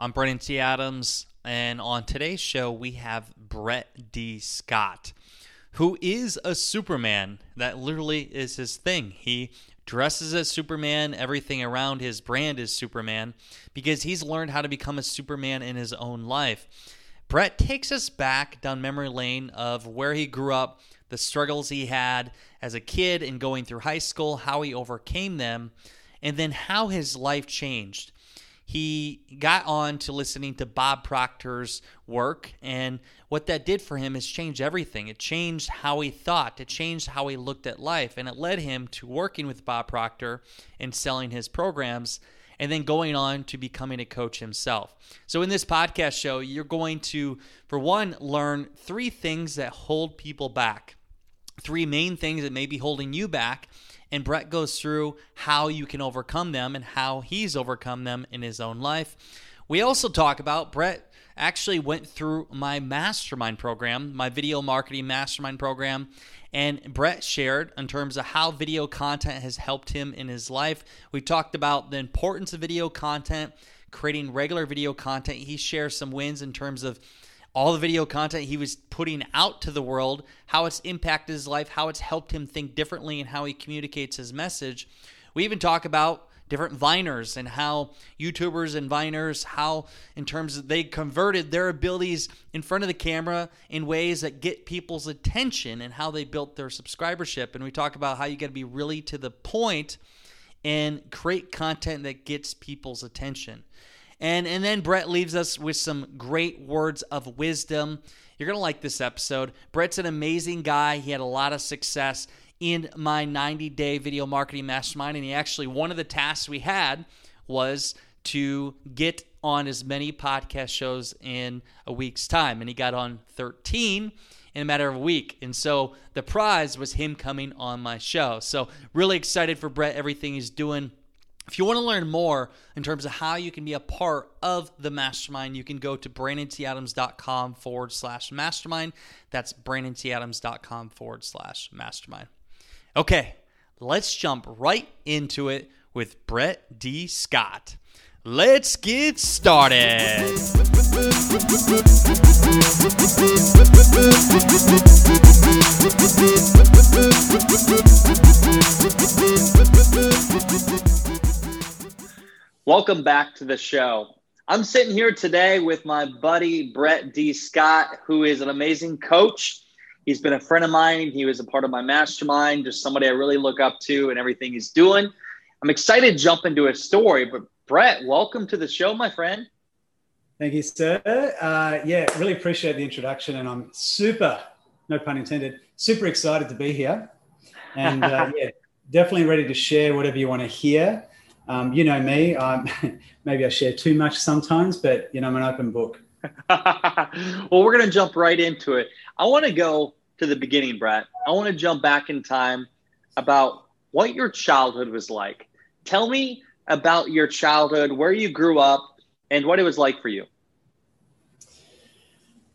I'm Brandon T. Adams, and on today's show, we have Brett D. Scott, who is a Superman. That literally is his thing. He dresses as Superman, everything around his brand is Superman, because he's learned how to become a Superman in his own life. Brett takes us back down memory lane of where he grew up, the struggles he had as a kid and going through high school, how he overcame them, and then how his life changed he got on to listening to Bob Proctor's work, and what that did for him is change everything. It changed how he thought, it changed how he looked at life, and it led him to working with Bob Proctor and selling his programs. And then going on to becoming a coach himself. So, in this podcast show, you're going to, for one, learn three things that hold people back, three main things that may be holding you back and Brett goes through how you can overcome them and how he's overcome them in his own life. We also talk about Brett actually went through my mastermind program, my video marketing mastermind program, and Brett shared in terms of how video content has helped him in his life. We talked about the importance of video content, creating regular video content. He shares some wins in terms of all the video content he was putting out to the world, how it's impacted his life, how it's helped him think differently, and how he communicates his message. We even talk about different viners and how YouTubers and viners, how in terms of they converted their abilities in front of the camera in ways that get people's attention and how they built their subscribership. And we talk about how you got to be really to the point and create content that gets people's attention. And and then Brett leaves us with some great words of wisdom. You're going to like this episode. Brett's an amazing guy. He had a lot of success in my 90 day video marketing mastermind. And he actually, one of the tasks we had was to get on as many podcast shows in a week's time. And he got on 13 in a matter of a week. And so the prize was him coming on my show. So, really excited for Brett, everything he's doing. If you want to learn more in terms of how you can be a part of the mastermind, you can go to brandonTadams.com forward slash mastermind. That's brandonTadams.com forward slash mastermind. Okay, let's jump right into it with Brett D. Scott. Let's get started. Welcome back to the show. I'm sitting here today with my buddy Brett D. Scott, who is an amazing coach. He's been a friend of mine. He was a part of my mastermind, just somebody I really look up to and everything he's doing. I'm excited to jump into his story, but Brett, welcome to the show, my friend. Thank you, sir. Uh, yeah, really appreciate the introduction, and I'm super, no pun intended, super excited to be here. And uh, yeah, definitely ready to share whatever you want to hear. Um, you know me, um, maybe I share too much sometimes, but you know, I'm an open book. well, we're going to jump right into it. I want to go to the beginning, Brett. I want to jump back in time about what your childhood was like. Tell me about your childhood, where you grew up, and what it was like for you.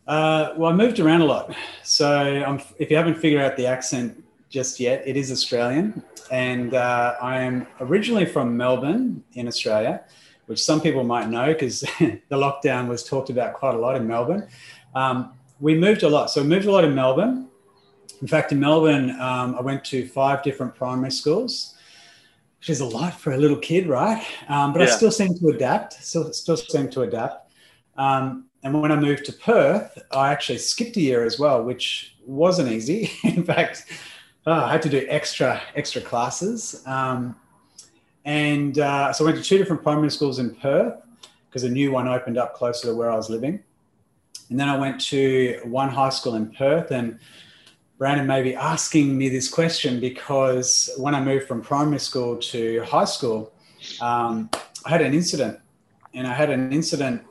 Uh, well, I moved around a lot. So, um, if you haven't figured out the accent just yet, it is Australian and uh, I am originally from Melbourne in Australia, which some people might know because the lockdown was talked about quite a lot in Melbourne. Um, we moved a lot. So we moved a lot in Melbourne. In fact, in Melbourne, um, I went to five different primary schools, which is a lot for a little kid, right? Um, but yeah. I still seem to adapt. Still, still seem to adapt. Um, and when I moved to Perth, I actually skipped a year as well, which wasn't easy. in fact, oh, I had to do extra extra classes. Um, and uh, so I went to two different primary schools in Perth because a new one opened up closer to where I was living. And then I went to one high school in Perth. And Brandon may be asking me this question because when I moved from primary school to high school, um, I had an incident. And I had an incident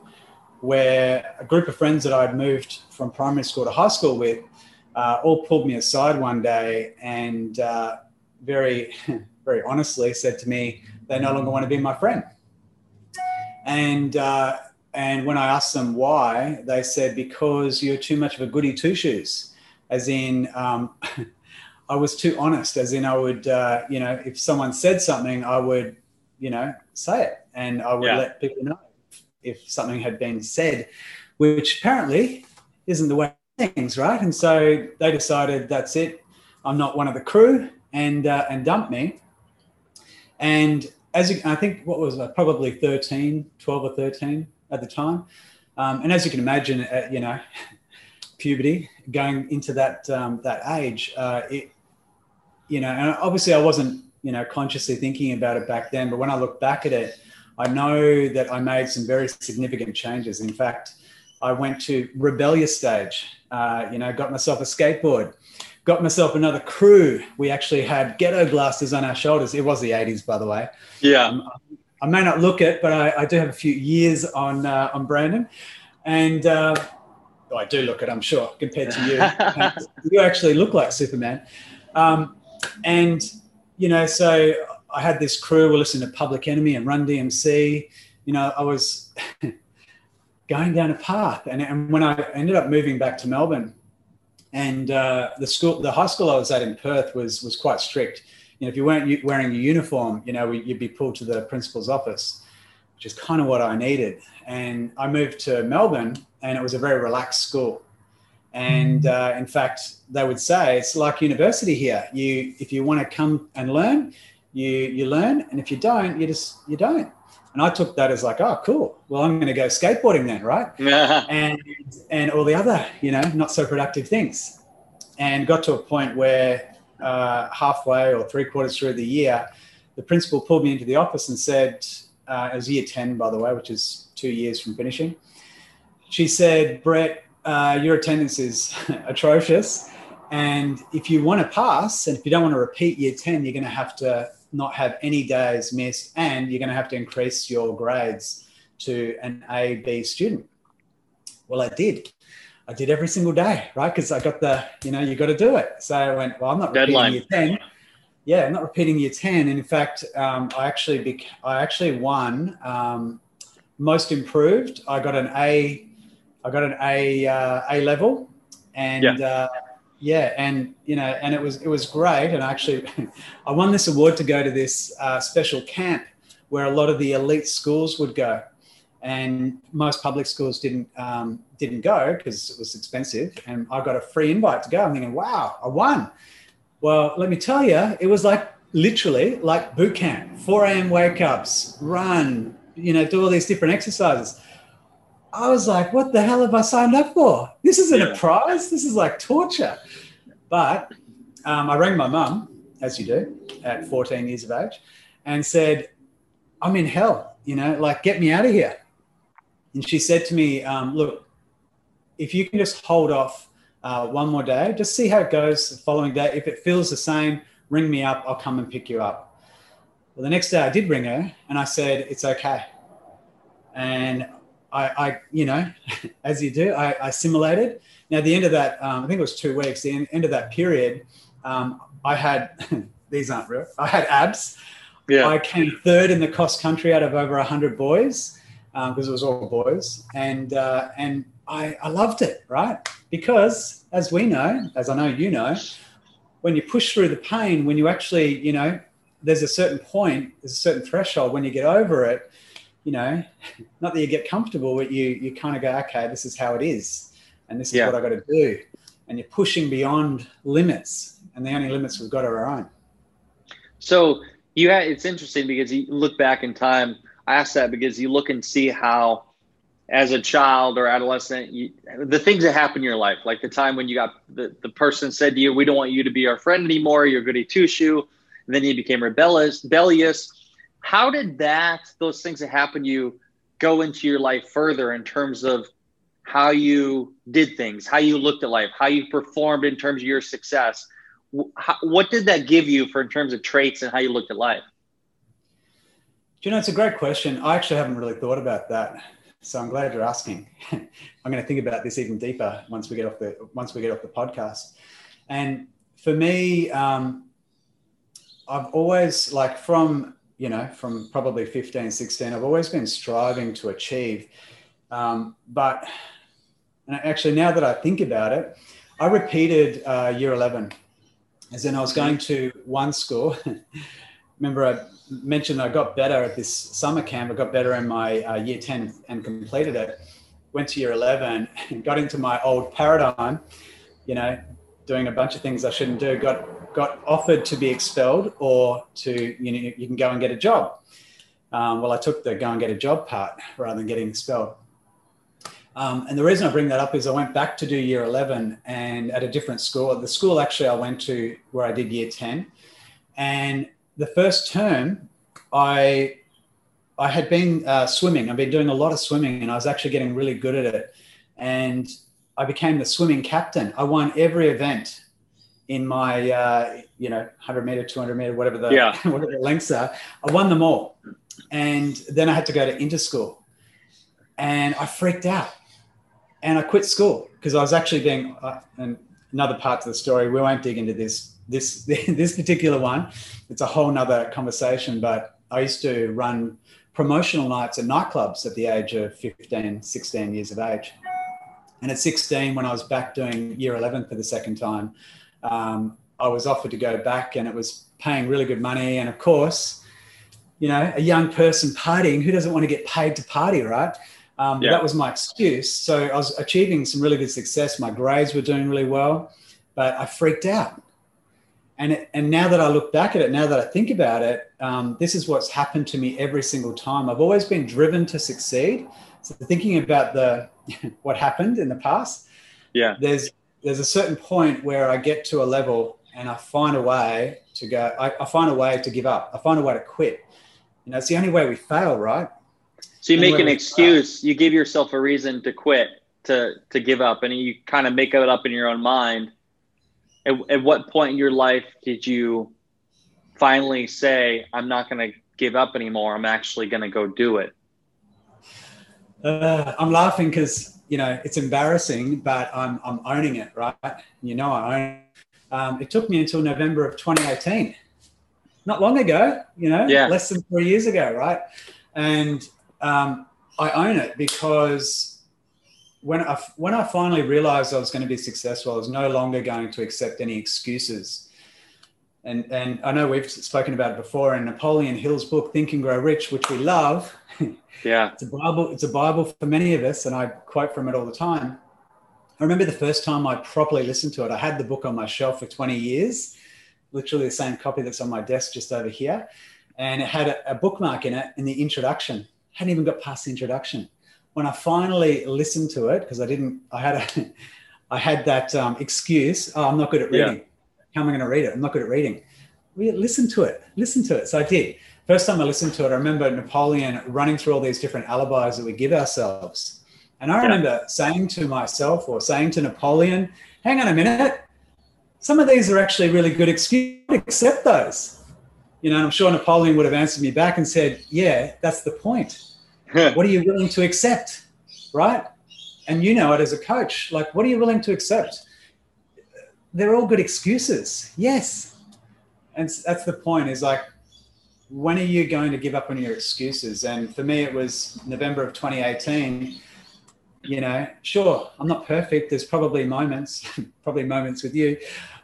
where a group of friends that I'd moved from primary school to high school with uh, all pulled me aside one day and uh, very, very honestly said to me, they no longer want to be my friend. And uh, and when I asked them why, they said because you're too much of a goody two shoes, as in. Um, I was too honest, as in I would, uh, you know, if someone said something, I would, you know, say it, and I would yeah. let people know if something had been said, which apparently isn't the way things, right? And so they decided that's it. I'm not one of the crew, and uh, and dumped me. And as you, I think, what was I, probably 13, 12 or 13 at the time. Um, and as you can imagine, uh, you know, puberty, going into that um, that age, uh, it, you know, and obviously I wasn't, you know, consciously thinking about it back then. But when I look back at it, I know that I made some very significant changes. In fact, I went to rebellious stage. Uh, you know, got myself a skateboard, got myself another crew. We actually had ghetto blasters on our shoulders. It was the 80s, by the way. Yeah. Um, I may not look it, but I, I do have a few years on uh, on Brandon, and uh, oh, I do look it. I'm sure compared to you, you actually look like Superman. Um, and you know, so I had this crew. We listened to Public Enemy and Run DMC. You know, I was going down a path, and, and when I ended up moving back to Melbourne, and uh, the school, the high school I was at in Perth was was quite strict. You know, if you weren't wearing a uniform, you know, you'd be pulled to the principal's office, which is kind of what I needed. And I moved to Melbourne, and it was a very relaxed school. And uh, in fact, they would say it's like university here. You, if you want to come and learn, you you learn, and if you don't, you just you don't. And I took that as like, oh, cool. Well, I'm going to go skateboarding then, right? and and all the other, you know, not so productive things. And got to a point where uh, halfway or three quarters through the year, the principal pulled me into the office and said, uh, it was year 10, by the way, which is two years from finishing. She said, Brett, uh, your attendance is atrocious. And if you want to pass and if you don't want to repeat year 10, you're going to have to not have any days missed and you're going to have to increase your grades to an A, B student. Well, I did. I did every single day, right? Because I got the, you know, you got to do it. So I went, well, I'm not Deadline. repeating year 10. Yeah, I'm not repeating year 10. And in fact, um, I actually, bec- I actually won um, most improved. I got an A, I got an A, uh, A level. And, yeah. uh, yeah, and you know, and it was it was great. And actually, I won this award to go to this uh, special camp where a lot of the elite schools would go, and most public schools didn't um, didn't go because it was expensive. And I got a free invite to go. I'm thinking, wow, I won. Well, let me tell you, it was like literally like boot camp. 4 a.m. wake ups, run, you know, do all these different exercises. I was like, what the hell have I signed up for? This isn't yeah. a prize. This is like torture. But um, I rang my mum, as you do, at 14 years of age, and said, I'm in hell, you know, like, get me out of here. And she said to me, um, look, if you can just hold off uh, one more day, just see how it goes the following day. If it feels the same, ring me up. I'll come and pick you up. Well, the next day I did ring her and I said, it's okay. And I, I you know, as you do, I, I simulated. Now, at the end of that, um, I think it was two weeks, the end of that period, um, I had, these aren't real, I had abs. Yeah. I came third in the cross country out of over 100 boys because um, it was all boys. And, uh, and I, I loved it, right? Because as we know, as I know you know, when you push through the pain, when you actually, you know, there's a certain point, there's a certain threshold when you get over it, you know, not that you get comfortable, but you you kind of go, okay, this is how it is, and this is yeah. what I got to do, and you're pushing beyond limits, and the only limits we've got are our own. So you had, it's interesting because you look back in time. I ask that because you look and see how, as a child or adolescent, you, the things that happen in your life, like the time when you got the, the person said to you, "We don't want you to be our friend anymore. You're goody two shoe," and then you became rebellious. rebellious how did that, those things that happened to you, go into your life further in terms of how you did things, how you looked at life, how you performed in terms of your success? How, what did that give you for in terms of traits and how you looked at life? You know, it's a great question. I actually haven't really thought about that So I'm glad you're asking. I'm going to think about this even deeper once we get off the once we get off the podcast. And for me, um, I've always like from you know from probably 15, 16, I've always been striving to achieve. Um, but actually, now that I think about it, I repeated uh, year 11 as in I was going to one school. Remember, I mentioned I got better at this summer camp. I got better in my uh, year 10 and completed it. Went to year 11 and got into my old paradigm, you know, doing a bunch of things I shouldn't do. Got, got offered to be expelled or to, you know, you can go and get a job. Um, well, I took the go and get a job part rather than getting expelled. Um, and the reason I bring that up is I went back to do year 11 and at a different school. The school actually I went to where I did year 10. And the first term, I I had been uh, swimming. I've been doing a lot of swimming, and I was actually getting really good at it. And I became the swimming captain. I won every event in my uh, you know 100 meter, 200 meter, whatever the yeah. whatever the lengths are. I won them all, and then I had to go to interschool, and I freaked out, and I quit school because I was actually being. Uh, and another part to the story, we won't dig into this this this particular one, it's a whole nother conversation. But I used to run promotional nights at nightclubs at the age of 15, 16 years of age. And at 16, when I was back doing year 11 for the second time, um, I was offered to go back and it was paying really good money. And of course, you know, a young person partying, who doesn't want to get paid to party, right? Um, yeah. That was my excuse. So I was achieving some really good success. My grades were doing really well, but I freaked out and it, and now that I look back at it, now that I think about it, um, this is what's happened to me every single time. I've always been driven to succeed. So thinking about the what happened in the past, yeah, there's there's a certain point where I get to a level and I find a way to go. I, I find a way to give up. I find a way to quit. You know, it's the only way we fail, right? So you make an excuse. Fail. You give yourself a reason to quit, to to give up, and you kind of make it up in your own mind at, at what point in your life did you finally say, I'm not going to give up anymore. I'm actually going to go do it? Uh, I'm laughing because, you know, it's embarrassing, but I'm, I'm owning it, right? You know, I own it. Um, it took me until November of 2018, not long ago, you know, yeah. less than three years ago, right? And um, I own it because when I when I finally realized I was going to be successful, I was no longer going to accept any excuses. And and I know we've spoken about it before in Napoleon Hill's book Think and Grow Rich, which we love. Yeah, it's a Bible. It's a Bible for many of us, and I quote from it all the time. I remember the first time I properly listened to it. I had the book on my shelf for 20 years, literally the same copy that's on my desk just over here, and it had a, a bookmark in it in the introduction. hadn't even got past the introduction when I finally listened to it, because I didn't, I had a, I had that um, excuse. Oh, I'm not good at reading. Yeah. How am I going to read it? I'm not good at reading. Listen to it. Listen to it. So I did. First time I listened to it, I remember Napoleon running through all these different alibis that we give ourselves. And I remember saying to myself or saying to Napoleon, hang on a minute, some of these are actually really good excuses. Accept those. You know, and I'm sure Napoleon would have answered me back and said, yeah, that's the point what are you willing to accept? Right? And you know it as a coach. Like, what are you willing to accept? They're all good excuses. Yes. And that's the point is like, when are you going to give up on your excuses? And for me, it was November of 2018. You know, sure, I'm not perfect. There's probably moments, probably moments with you,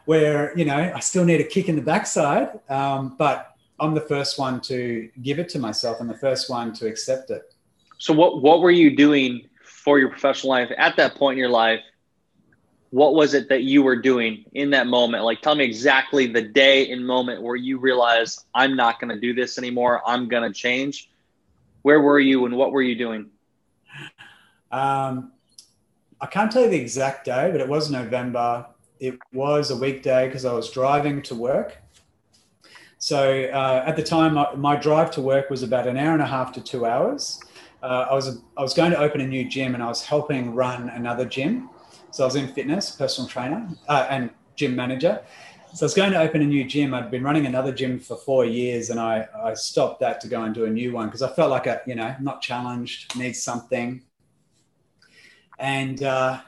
where you know I still need a kick in the backside. Um, but I'm the first one to give it to myself. I'm the first one to accept it. So what what were you doing for your professional life at that point in your life? What was it that you were doing in that moment? Like tell me exactly the day and moment where you realized I'm not going to do this anymore. I'm going to change. Where were you and what were you doing? Um, I can't tell you the exact day, but it was November. It was a weekday because I was driving to work. So uh, at the time, my, my, drive to work was about an hour and a half to two hours uh, I was I was going to open a new gym and I was helping run another gym. So I was in fitness, personal trainer, uh, and gym manager. So I was going to open a new gym. I'd been running another gym for four years, and I, I stopped that to go and do a new one because I felt like a you know not challenged, need something. and uh,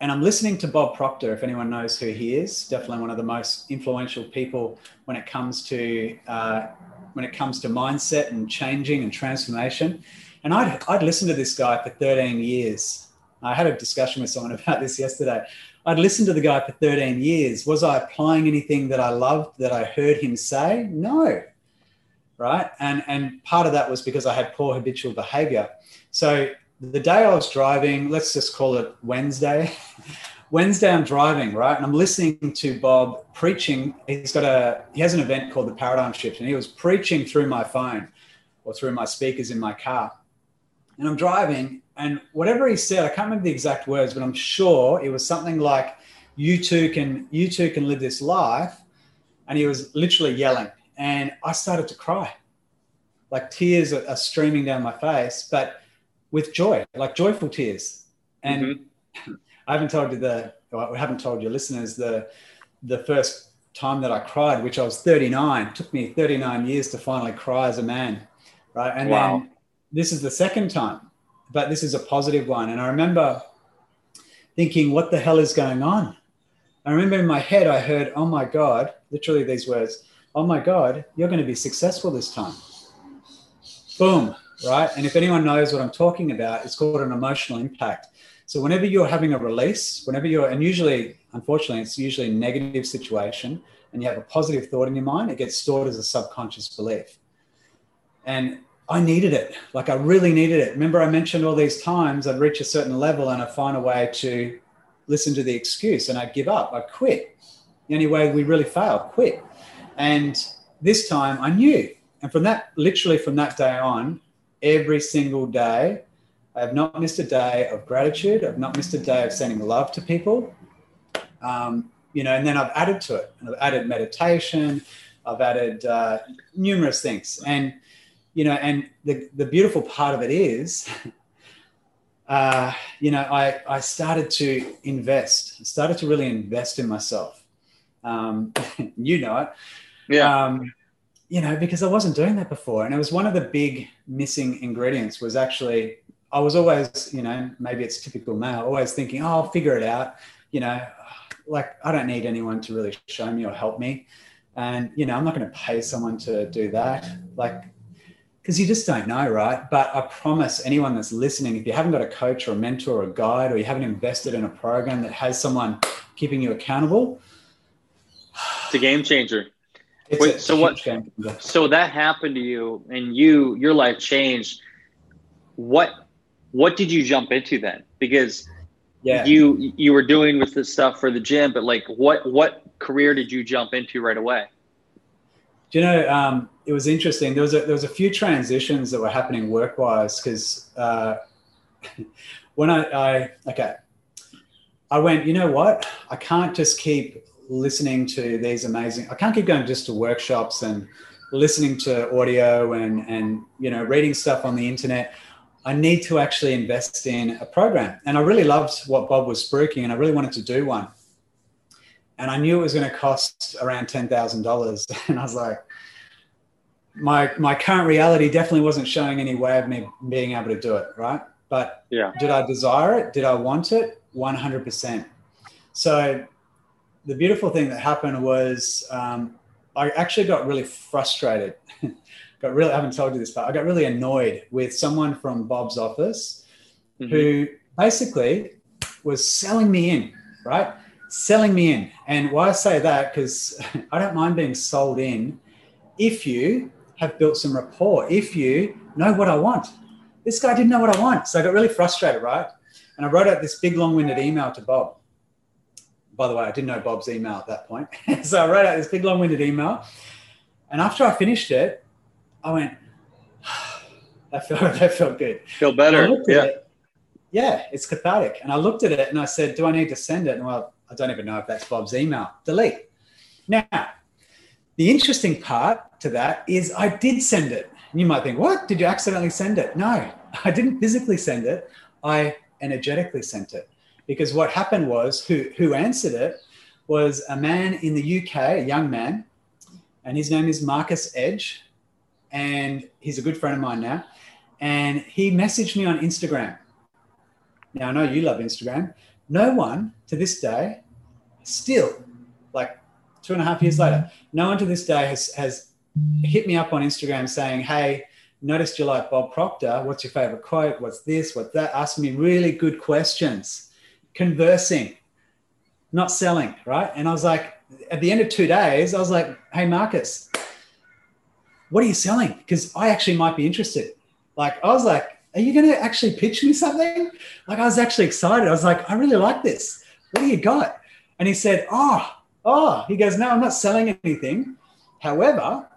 and I'm listening to Bob Proctor. If anyone knows who he is, definitely one of the most influential people when it comes to uh, when it comes to mindset and changing and transformation. And I'd I'd listened to this guy for 13 years. I had a discussion with someone about this yesterday. I'd listened to the guy for 13 years. Was I applying anything that I loved that I heard him say? No. Right. And and part of that was because I had poor habitual behavior. So the day I was driving, let's just call it Wednesday. Wednesday, I'm driving, right? And I'm listening to Bob preaching. He's got a, he has an event called the Paradigm Shift, and he was preaching through my phone or through my speakers in my car. And I'm driving, and whatever he said, I can't remember the exact words, but I'm sure it was something like, "You two can, you too can live this life," and he was literally yelling, and I started to cry, like tears are, are streaming down my face, but with joy, like joyful tears. And mm-hmm. I haven't told you the, I haven't told your listeners the, the first time that I cried, which I was 39. It took me 39 years to finally cry as a man, right? And wow. then this is the second time, but this is a positive one. And I remember thinking, what the hell is going on? I remember in my head, I heard, oh my God, literally these words, oh my God, you're going to be successful this time. Boom, right? And if anyone knows what I'm talking about, it's called an emotional impact. So whenever you're having a release, whenever you're, and usually, unfortunately, it's usually a negative situation, and you have a positive thought in your mind, it gets stored as a subconscious belief. And I needed it. Like I really needed it. Remember, I mentioned all these times I'd reach a certain level and I'd find a way to listen to the excuse and I'd give up. I'd quit. The only way we really fail, quit. And this time I knew. And from that, literally from that day on, every single day. I have not missed a day of gratitude. I've not missed a day of sending love to people. Um, you know, and then I've added to it. I've added meditation. I've added uh, numerous things, and you know, and the the beautiful part of it is, uh, you know, I I started to invest. I started to really invest in myself. Um, you know it. Yeah. Um, you know, because I wasn't doing that before. And it was one of the big missing ingredients was actually, I was always, you know, maybe it's typical male, always thinking, oh, I'll figure it out. You know, like I don't need anyone to really show me or help me. And, you know, I'm not going to pay someone to do that. Like, because you just don't know, right? But I promise anyone that's listening, if you haven't got a coach or a mentor or a guide, or you haven't invested in a program that has someone keeping you accountable, it's a game changer. Wait, so what? So that happened to you, and you your life changed. What what did you jump into then? Because yeah. you you were doing with this stuff for the gym, but like what what career did you jump into right away? You know? Um, it was interesting. There was a there was a few transitions that were happening work wise because uh, when I, I okay, I went. You know what? I can't just keep listening to these amazing. I can't keep going just to workshops and listening to audio and and you know reading stuff on the internet. I need to actually invest in a program. And I really loved what Bob was spruiking, and I really wanted to do one. And I knew it was going to cost around ten thousand dollars, and I was like, my my current reality definitely wasn't showing any way of me being able to do it, right? But yeah. did I desire it? Did I want it? One hundred percent. So the beautiful thing that happened was um, I actually got really frustrated. got really, I haven't told you this, but I got really annoyed with someone from Bob's office mm-hmm. who basically was selling me in, right? Selling me in. And why I say that, because I don't mind being sold in if you have built some rapport, if you know what I want. This guy didn't know what I want. So I got really frustrated, right? And I wrote out this big long winded email to Bob by the way, I didn't know Bob's email at that point. so I wrote out this big long winded email. And after I finished it, I went, that felt, that felt good. Feel better. Yeah. It, yeah, it's cathartic. And I looked at it and I said, do I need to send it? And well, I don't even know if that's Bob's email. Delete. Now, the interesting part to that is I did send it. You might think, what? Did you accidentally send it? No, I didn't physically send it. I energetically sent it because what happened was who who answered it was a man in the UK, a young man, and his name is Marcus Edge, and he's a good friend of mine now. And he messaged me on Instagram. Now I know you love Instagram. No one to this day, still, two and a half years later, no one to this day has has hit me up on Instagram saying, "Hey, noticed you like Bob Proctor. What's your favorite quote? What's this? What's that?" Asking me really good questions, conversing, not selling, right? And I was like, at the end of two days, I was like, "Hey, Marcus, what are you selling? Because I actually might be interested." Like, I was like, "Are you going to actually pitch me something?" Like, I was actually excited. I was like, "I really like this. What do you got?" And he said, "Oh, oh." He goes, "No, I'm not selling anything. However."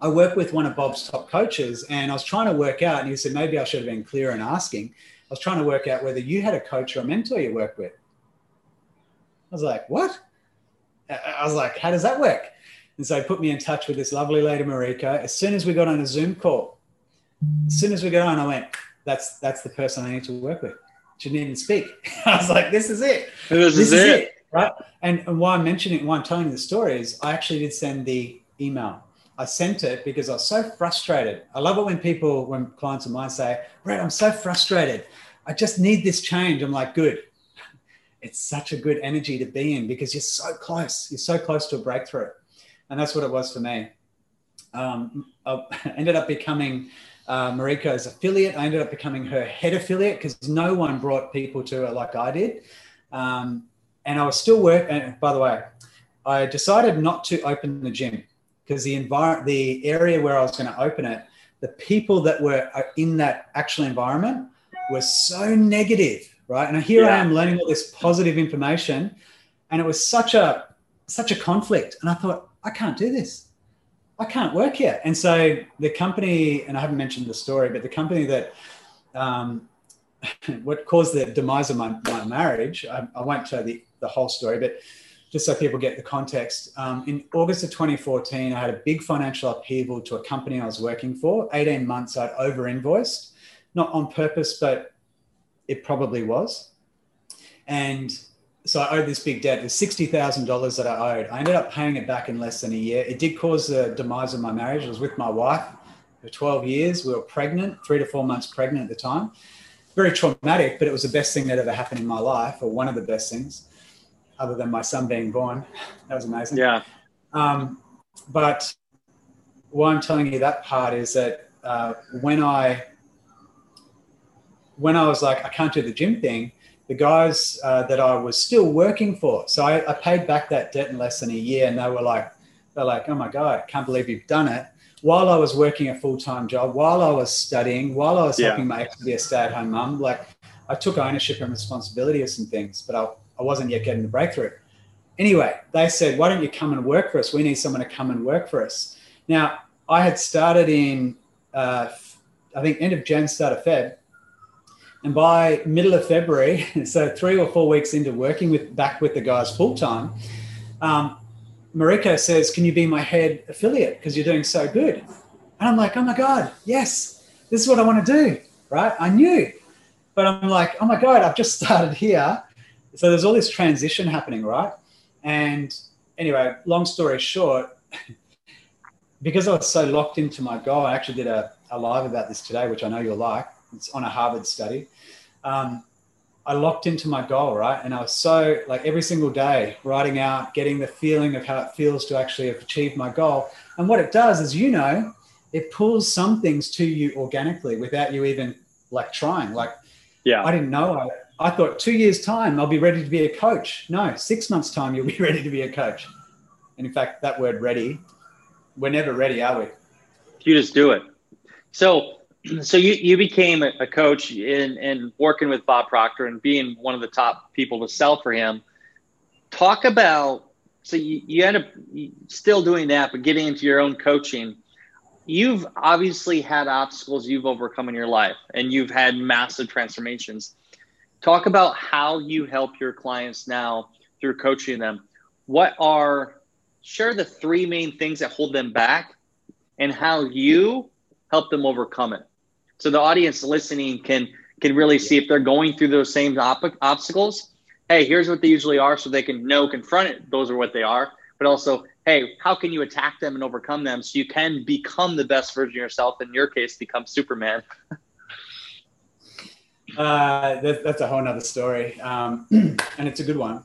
I work with one of Bob's top coaches, and I was trying to work out, and he said, maybe I should have been clearer in asking. I was trying to work out whether you had a coach or a mentor you work with. I was like, what? I was like, how does that work? And so he put me in touch with this lovely lady, Marika. As soon as we got on a Zoom call, as soon as we got on, I went, that's that's the person I need to work with. She didn't even speak. I was like, this is it. This, this is, is it. it. Right. And, and why I'm mentioning, why I'm telling the story is I actually did send the email I sent it because I was so frustrated. I love it when people, when clients of mine say, Brett, I'm so frustrated. I just need this change. I'm like, good. It's such a good energy to be in because you're so close. You're so close to a breakthrough. And that's what it was for me. Um, I ended up becoming uh, Marika's affiliate. I ended up becoming her head affiliate because no one brought people to her like I did. Um, and I was still working. By the way, I decided not to open the gym because the environment, the area where I was going to open it, the people that were uh, in that actual environment were so negative, right? And here yeah. I am learning all this positive information, and it was such a such a conflict. And I thought, I can't do this. I can't work here. And so the company, and I haven't mentioned the story, but the company that um, what caused the demise of my, my marriage, I, I won't tell the, the whole story, but just so people get the context, um, in August of 2014, I had a big financial upheaval to a company I was working for. 18 months I'd over invoiced, not on purpose, but it probably was. And so I owed this big debt. It was $60,000 that I owed. I ended up paying it back in less than a year. It did cause the demise of my marriage. I was with my wife for 12 years. We were pregnant, three to four months pregnant at the time. Very traumatic, but it was the best thing that ever happened in my life, or one of the best things other than my son being born. That was amazing. Yeah. Um, but why I'm telling you that part is that uh, when I when I was like, I can't do the gym thing, the guys uh, that I was still working for, so I, I, paid back that debt in less than a year, and they were like, they're like, oh my god, I can't believe you've done it. While I was working a full time job, while I was studying, while I was yeah. helping my ex be a stay at home mum, like I took ownership and responsibility of some things, but I I wasn't yet getting the breakthrough. Anyway, they said, why don't you come and work for us? We need someone to come and work for us. Now, I had started in, uh, I think, end of Jan, start of Feb. And by middle of February, so three or four weeks into working with back with the guys full time, um, Marika says, Can you be my head affiliate? Because you're doing so good. And I'm like, Oh my God, yes, this is what I want to do. Right. I knew. But I'm like, Oh my God, I've just started here so there's all this transition happening, right? And anyway, long story short, because I was so locked into my goal, I actually did a, a live about this today, which I know you'll like. It's on a Harvard study. Um, I locked into my goal, right? And I was so like every single day writing out, getting the feeling of how it feels to actually have achieved my goal. And what it does is, you know, it pulls some things to you organically without you even like trying. Like, yeah, I didn't know I, I thought two years' time, I'll be ready to be a coach. No, six months' time, you'll be ready to be a coach. And in fact, that word ready, we're never ready, are we? You just do it. So, so you, you became a coach in, in working with Bob Proctor and being one of the top people to sell for him. Talk about, so you, you end up still doing that, but getting into your own coaching. You've obviously had obstacles you've overcome in your life and you've had massive transformations talk about how you help your clients now through coaching them. What are share the three main things that hold them back and how you help them overcome it. So the audience listening can can really see if they're going through those same op- obstacles. Hey, here's what they usually are so they can know confront it. Those are what they are. But also, hey, how can you attack them and overcome them so you can become the best version of yourself? In your case, become Superman. uh, that, that's a whole nother story. Um, and it's a good one.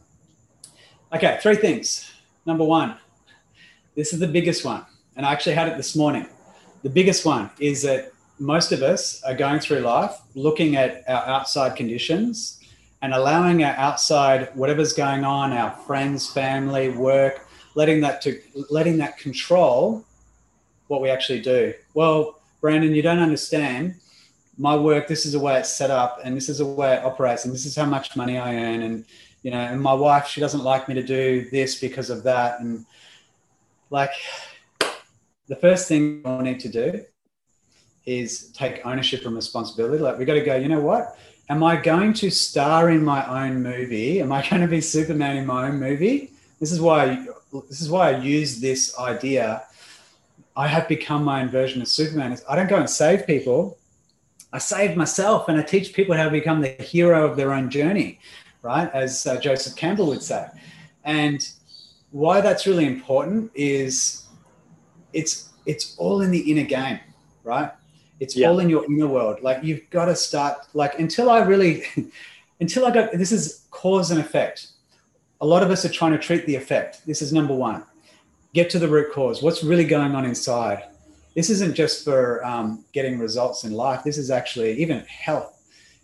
Okay, three things. Number one, this is the biggest one. And I actually had it this morning. The biggest one is that most of us are going through life looking at our outside conditions and allowing our outside, whatever's going on, our friends, family, work, letting that to letting that control what we actually do. Well, Brandon, you don't understand. My work, this is the way it's set up, and this is the way it operates, and this is how much money I earn, and you know, and my wife, she doesn't like me to do this because of that, and like the first thing I need to do is take ownership and responsibility. Like we got to go. You know what? Am I going to star in my own movie? Am I going to be Superman in my own movie? This is why. I, this is why I use this idea I have become my own version of Superman. Is I don't go and save people. I save myself and I teach people how to become the hero of their own journey, right? As uh, Joseph Campbell would say. And why that's really important is it's it's all in the inner game, right? It's yeah. all in your inner world. Like you've got to start like until I really until I got this is cause and effect. A lot of us are trying to treat the effect. This is number one get to the root cause. What's really going on inside? This isn't just for um, getting results in life. This is actually even health.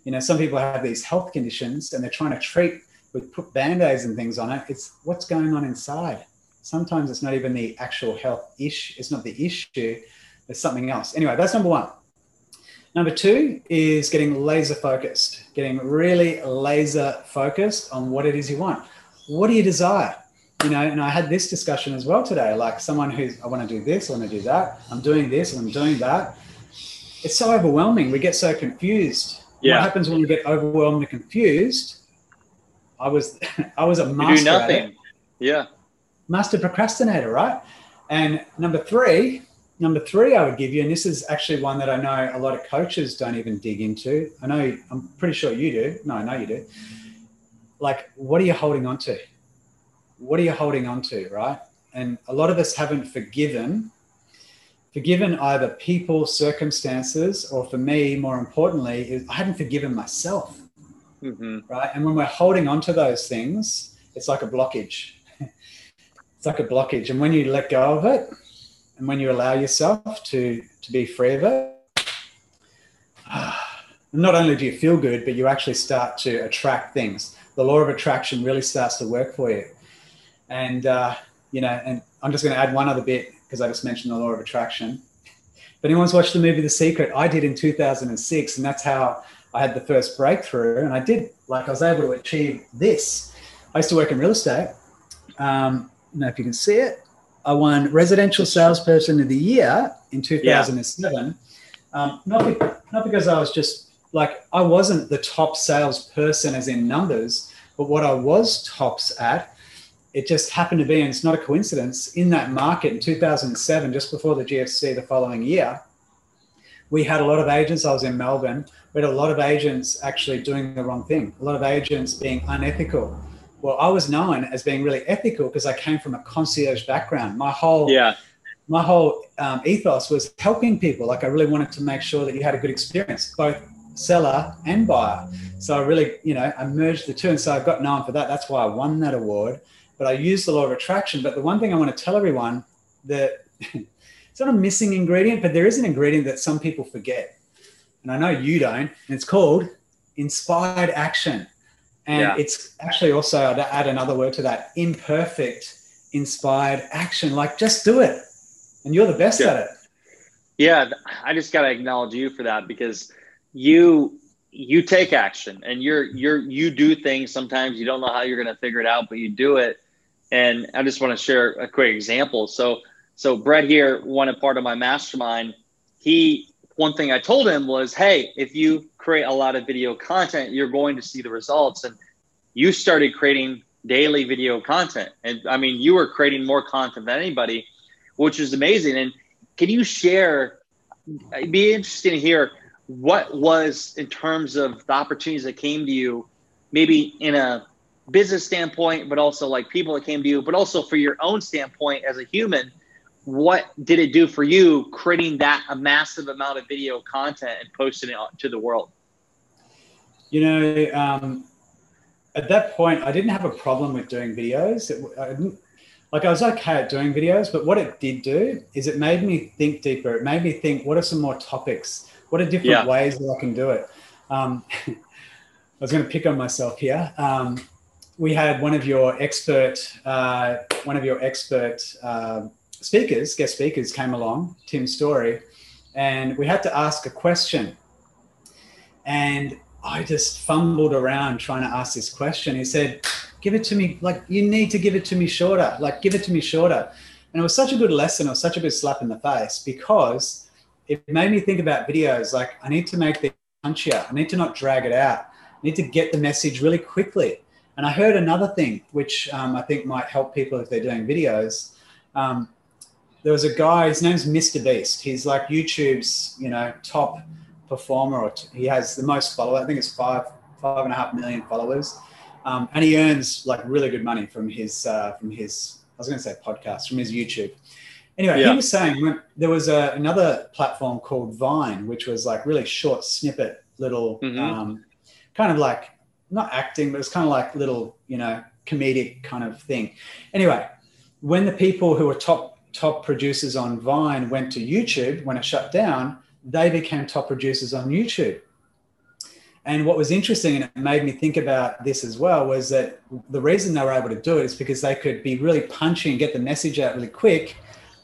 You know, some people have these health conditions and they're trying to treat with put band-aids and things on it. It's what's going on inside. Sometimes it's not even the actual health issue. It's not the issue. It's something else. Anyway, that's number one. Number two is getting laser focused, getting really laser focused on what it is you want. What do you desire? you know, and I had this discussion as well today. Like someone who's, I want to do this, I want to do that. I'm doing this, I'm doing that. It's so overwhelming. We get so confused. Yeah. What happens when we get overwhelmed and confused? I was, I was a master. You do nothing. Yeah. Master procrastinator, right? And number three, number three, I would give you, and this is actually one that I know a lot of coaches don't even dig into. I know, I'm pretty sure you do. No, I know you do. Like, what are you holding on to? what are you holding on to, right? And a lot of us haven't forgiven, forgiven either people, circumstances, or for me, more importantly, I haven't forgiven myself, mm-hmm. right? And when we're holding on to those things, it's like a blockage. it's like a blockage. And when you let go of it, and when you allow yourself to to be free of it, not only do you feel good, but you actually start to attract things. The law of attraction really starts to work for you. And, uh, you know, and I'm just going to add one other bit because I just mentioned the law of attraction. If anyone's watched the movie The Secret, I did in 2006, and that's how I had the first breakthrough. And I did, like, I was able to achieve this. I used to work in real estate. Um, I don't know if you can see it. I won Residential Salesperson of the Year in 2007. Yeah. Um, not, be, not because I was just like, I wasn't the top salesperson as in numbers, but what I was tops at it just happened to be, and it's not a coincidence, in that market in 2007, just before the GFC the following year, we had a lot of agents. I was in Melbourne. We had a lot of agents actually doing the wrong thing, a lot of agents being unethical. Well, I was known as being really ethical because I came from a concierge background. My whole yeah. my whole um, ethos was helping people. Like I really wanted to make sure that you had a good experience, both seller and buyer. So I really, you know, I merged the two, and so I got known for that. That's why I won that award but I use the law of attraction. But the one thing I want to tell everyone that it's not a missing ingredient, but there is an ingredient that some people forget. And I know you don't, and it's called inspired action. And yeah. it's actually also, I'd add another word to that imperfect inspired action. Like just do it. And you're the best yeah. at it. Yeah. I just got to acknowledge you for that because you you take action and you're you're you do things sometimes you don't know how you're going to figure it out but you do it and I just want to share a quick example. So, so Brett here, one a part of my mastermind, he one thing I told him was, hey, if you create a lot of video content, you're going to see the results. And you started creating daily video content. And I mean, you were creating more content than anybody, which is amazing. And can you share? It'd be interesting to hear what was in terms of the opportunities that came to you, maybe in a business standpoint, but also like people that came to you, but also for your own standpoint as a human, what did it do for you creating that a massive amount of video content and posting it to the world? You know, um, at that point, I didn't have a problem with doing videos. It, I didn't, like I was okay at doing videos, but what it did do is it made me think deeper. It made me think, what are some more topics? What are different yeah. ways that I can do it? Um, I was going to pick on myself here. Um, we had one of your expert, uh, one of your expert uh, speakers, guest speakers, came along, Tim Storey, and we had to ask a question. And I just fumbled around trying to ask this question. He said, Give it to me, like, you need to give it to me shorter, like, give it to me shorter. And it was such a good lesson, it was such a good slap in the face because it made me think about videos. Like, I need to make the punchier, I need to not drag it out, I need to get the message really quickly. And I heard another thing, which um, I think might help people if they're doing videos. Um, there was a guy, his name's Mr. Beast. He's like YouTube's, you know, top performer, or t- he has the most followers. I think it's five, five and a half million followers, um, and he earns like really good money from his uh, from his. I was going to say podcast from his YouTube. Anyway, yeah. he was saying when, there was a, another platform called Vine, which was like really short snippet, little mm-hmm. um, kind of like not acting, but it's kind of like little, you know, comedic kind of thing. Anyway, when the people who were top top producers on Vine went to YouTube when it shut down, they became top producers on YouTube. And what was interesting, and it made me think about this as well, was that the reason they were able to do it is because they could be really punchy and get the message out really quick,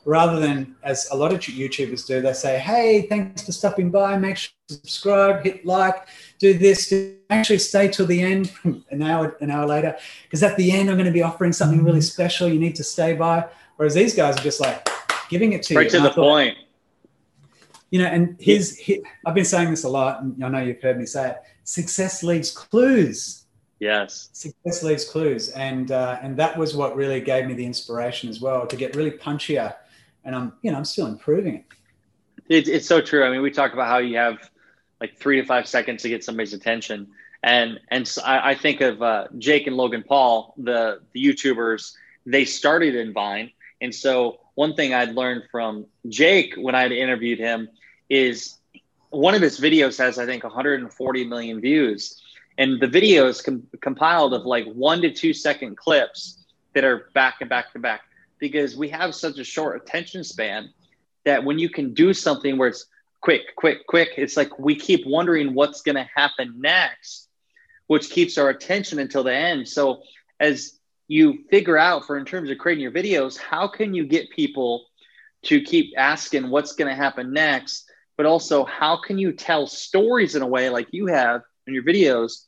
rather than as a lot of YouTubers do, they say, "Hey, thanks for stopping by. Make sure to subscribe, hit like, do this. Do actually stay till the end, an hour, an hour later, because at the end I'm going to be offering something really special. You need to stay by." Whereas these guys are just like giving it to right you. Right to the thought, point you know, and his, his, I've been saying this a lot, and I know you've heard me say it. Success leaves clues. Yes. Success leaves clues, and uh, and that was what really gave me the inspiration as well to get really punchier, and I'm you know I'm still improving it. It's it's so true. I mean, we talk about how you have like three to five seconds to get somebody's attention, and and so I, I think of uh, Jake and Logan Paul, the the YouTubers. They started in Vine, and so one thing I'd learned from Jake when I'd interviewed him is one of his videos has I think 140 million views, and the video is com- compiled of like one to two second clips that are back and back to back because we have such a short attention span that when you can do something where it's quick, quick, quick, it's like we keep wondering what's going to happen next, which keeps our attention until the end. So as you figure out for in terms of creating your videos, how can you get people to keep asking what's going to happen next but also how can you tell stories in a way like you have in your videos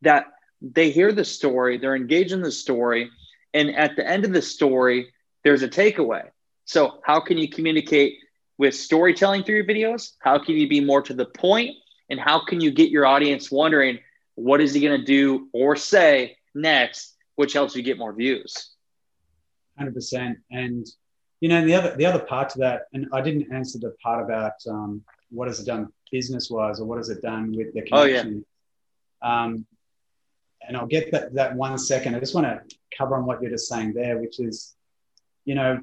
that they hear the story, they're engaged in the story, and at the end of the story, there's a takeaway. So, how can you communicate with storytelling through your videos? How can you be more to the point? And how can you get your audience wondering what is he going to do or say next, which helps you get more views? 100%. And you know, and the other the other part to that, and I didn't answer the part about um, what has it done business wise or what has it done with the connection. Oh, yeah. Um, and I'll get that that one second. I just want to cover on what you're just saying there, which is, you know,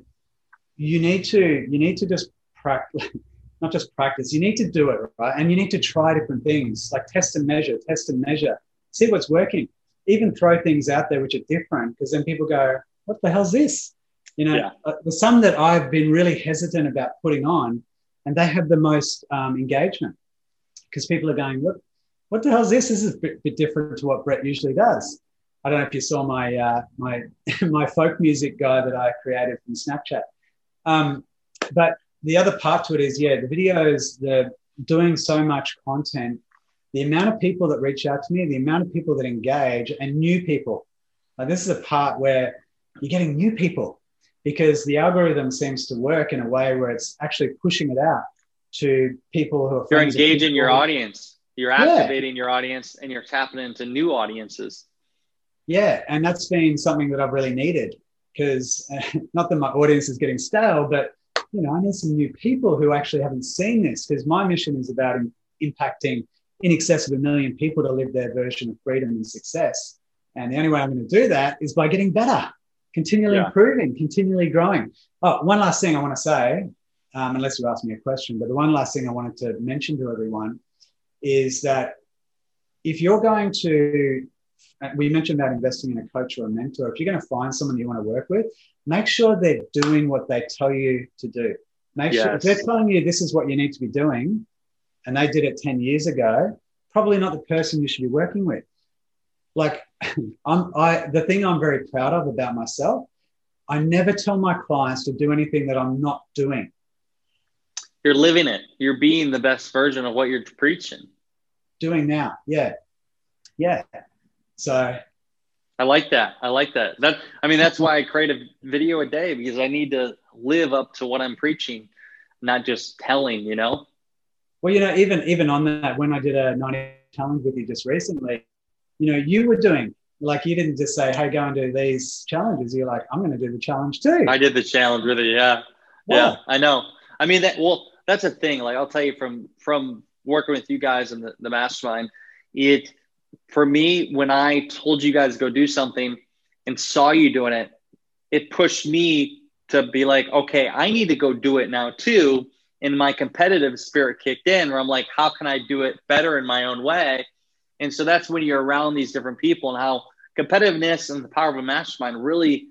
you need to you need to just practice, not just practice. You need to do it right, and you need to try different things, like test and measure, test and measure, see what's working. Even throw things out there which are different, because then people go, "What the hell's this?" You know, yeah. uh, there's some that I've been really hesitant about putting on, and they have the most um, engagement because people are going, "What, what the hell is this? This is a bit, bit, different to what Brett usually does." I don't know if you saw my uh, my my folk music guy that I created from Snapchat. Um, but the other part to it is, yeah, the videos, the doing so much content, the amount of people that reach out to me, the amount of people that engage, and new people. Like this is a part where you're getting new people because the algorithm seems to work in a way where it's actually pushing it out to people who are you're engaging your audience you're activating yeah. your audience and you're tapping into new audiences yeah and that's been something that i've really needed because uh, not that my audience is getting stale but you know i need some new people who actually haven't seen this because my mission is about impacting in excess of a million people to live their version of freedom and success and the only way i'm going to do that is by getting better continually yeah. improving, continually growing. Oh, one last thing I want to say, um, unless you ask me a question, but the one last thing I wanted to mention to everyone is that if you're going to, we mentioned about investing in a coach or a mentor. If you're going to find someone you want to work with, make sure they're doing what they tell you to do. Make yes. sure if they're telling you this is what you need to be doing, and they did it 10 years ago, probably not the person you should be working with. Like, I'm, I, the thing I'm very proud of about myself, I never tell my clients to do anything that I'm not doing. You're living it. You're being the best version of what you're preaching. Doing now. Yeah. Yeah. So I like that. I like that. That I mean, that's why I create a video a day because I need to live up to what I'm preaching, not just telling, you know? Well, you know, even even on that, when I did a 90 challenge with you just recently, you know, you were doing like you didn't just say, "Hey, go and do these challenges." You're like, "I'm going to do the challenge too." I did the challenge with it. Yeah, yeah, I know. I mean, that well, that's a thing. Like I'll tell you from from working with you guys in the, the mastermind, it for me when I told you guys to go do something and saw you doing it, it pushed me to be like, okay, I need to go do it now too and my competitive spirit kicked in where I'm like, how can I do it better in my own way? And so that's when you're around these different people and how competitiveness and the power of a mastermind really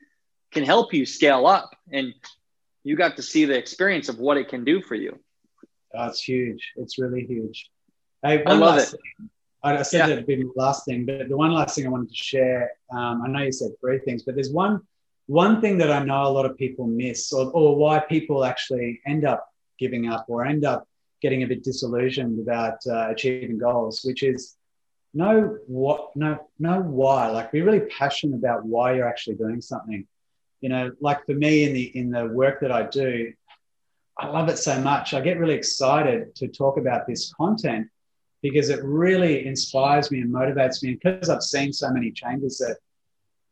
can help you scale up. And you got to see the experience of what it can do for you. That's huge. It's really huge. Hey, I love it. Thing. I said yeah. that'd be the last thing, but the one last thing I wanted to share, um, I know you said three things, but there's one one thing that I know a lot of people miss, or, or why people actually end up giving up or end up getting a bit disillusioned about uh, achieving goals, which is know what, know, know why. Like be really passionate about why you're actually doing something. You know, like for me in the in the work that I do, I love it so much. I get really excited to talk about this content because it really inspires me and motivates me. And because I've seen so many changes that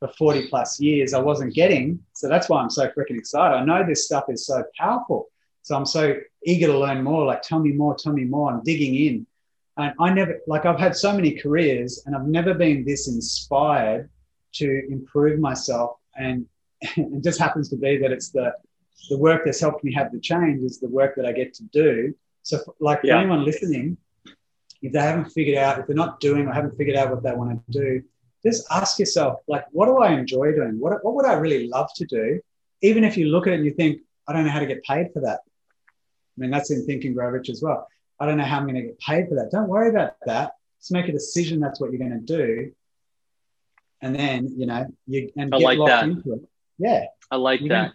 for 40 plus years I wasn't getting. So that's why I'm so freaking excited. I know this stuff is so powerful. So I'm so eager to learn more. Like, tell me more, tell me more. I'm digging in. And I never, like, I've had so many careers and I've never been this inspired to improve myself. And it just happens to be that it's the, the work that's helped me have the change is the work that I get to do. So, like, for yeah. anyone listening, if they haven't figured out, if they're not doing or haven't figured out what they want to do, just ask yourself, like, what do I enjoy doing? What, what would I really love to do? Even if you look at it and you think, I don't know how to get paid for that. I mean, that's in Think and Grow Rich as well. I don't know how I'm going to get paid for that. Don't worry about that. Just make a decision that's what you're going to do. And then, you know, you and I get like locked that. into it. Yeah. I like that.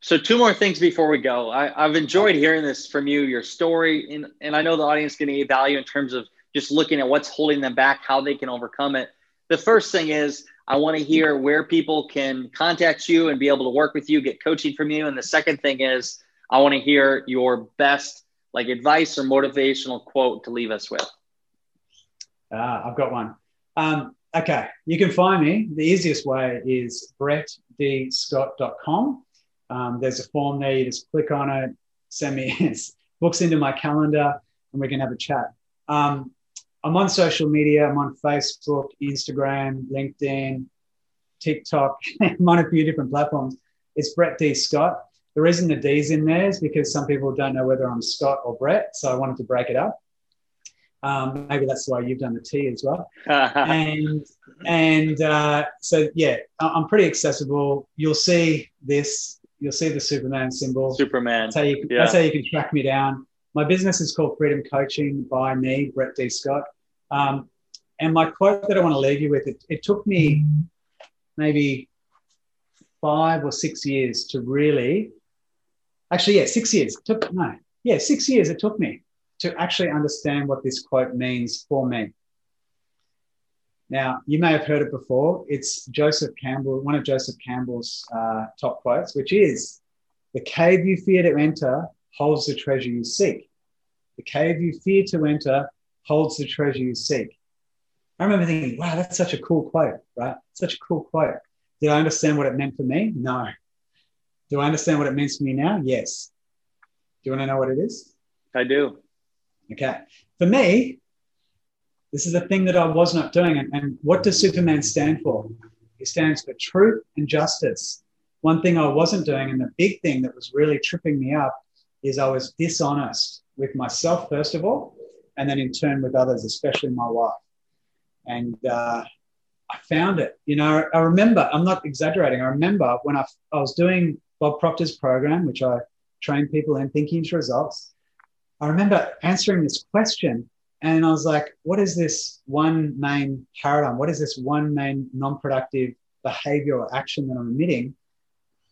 So two more things before we go. I, have enjoyed hearing this from you, your story, and, and I know the audience can get value in terms of just looking at what's holding them back, how they can overcome it. The first thing is I want to hear where people can contact you and be able to work with you, get coaching from you. And the second thing is I want to hear your best like advice or motivational quote to leave us with. Uh, I've got one. Um, okay, you can find me. The easiest way is brettdscott.com. Um, there's a form there. You just click on it, send me books into my calendar, and we can have a chat. Um, I'm on social media. I'm on Facebook, Instagram, LinkedIn, TikTok. I'm on a few different platforms. It's Brett D. Scott. The reason the D's in there is because some people don't know whether I'm Scott or Brett, so I wanted to break it up. Um, maybe that's why you've done the T as well. and and uh, so yeah, I'm pretty accessible. You'll see this. You'll see the Superman symbol. Superman. That's how you, yeah. that's how you can track me down. My business is called Freedom Coaching by me, Brett D. Scott. Um, and my quote that I want to leave you with it, it took me maybe five or six years to really actually, yeah, six years. It took no, yeah, six years it took me to actually understand what this quote means for me. Now, you may have heard it before. It's Joseph Campbell, one of Joseph Campbell's uh, top quotes, which is The cave you fear to enter holds the treasure you seek. The cave you fear to enter holds the treasure you seek. I remember thinking, wow, that's such a cool quote, right? Such a cool quote. Did I understand what it meant for me? No. Do I understand what it means for me now? Yes. Do you want to know what it is? I do. Okay. For me, this is the thing that I was not doing. And, and what does Superman stand for? He stands for truth and justice. One thing I wasn't doing, and the big thing that was really tripping me up, is I was dishonest with myself, first of all, and then in turn with others, especially my wife. And uh, I found it. You know, I remember, I'm not exaggerating. I remember when I, I was doing Bob Proctor's program, which I train people in Thinking Into Results. I remember answering this question and I was like, what is this one main paradigm? What is this one main non productive behavior or action that I'm emitting?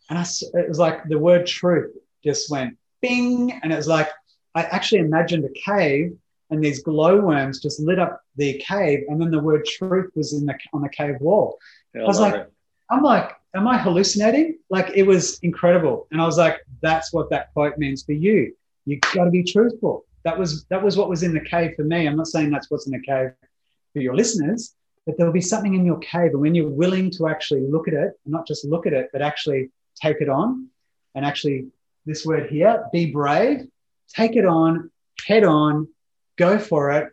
And I, it was like the word truth just went bing. And it was like, I actually imagined a cave and these glowworms just lit up the cave. And then the word truth was in the, on the cave wall. Yeah, I was like, it. I'm like, am I hallucinating? Like it was incredible. And I was like, that's what that quote means for you. You've got to be truthful that was that was what was in the cave for me. I'm not saying that's what's in the cave for your listeners, but there'll be something in your cave, and when you're willing to actually look at it, not just look at it, but actually take it on, and actually this word here, be brave, take it on, head on, go for it.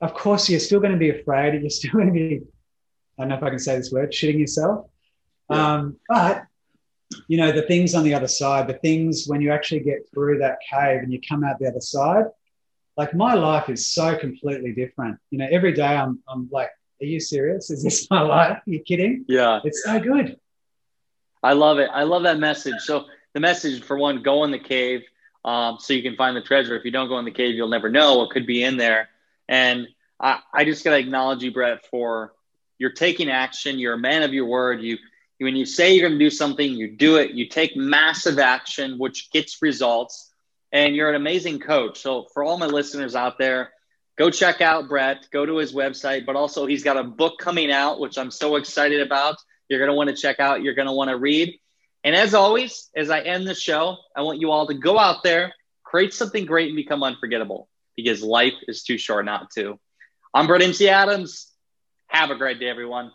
Of course, you're still going to be afraid. You're still going to be, I don't know if I can say this word, shitting yourself. Yeah. Um, but you know the things on the other side the things when you actually get through that cave and you come out the other side like my life is so completely different. You know, every day I'm, I'm like, are you serious? Is this my life? Are you kidding? Yeah. It's so good. I love it. I love that message. So the message for one, go in the cave um, so you can find the treasure. If you don't go in the cave, you'll never know what could be in there. And I, I just got to acknowledge you, Brett, for you're taking action. You're a man of your word. You, when you say you're going to do something, you do it. You take massive action, which gets results and you're an amazing coach. So for all my listeners out there, go check out Brett, go to his website, but also he's got a book coming out, which I'm so excited about. You're going to want to check out, you're going to want to read. And as always, as I end the show, I want you all to go out there, create something great, and become unforgettable because life is too short not to. I'm Brett MC Adams. Have a great day, everyone.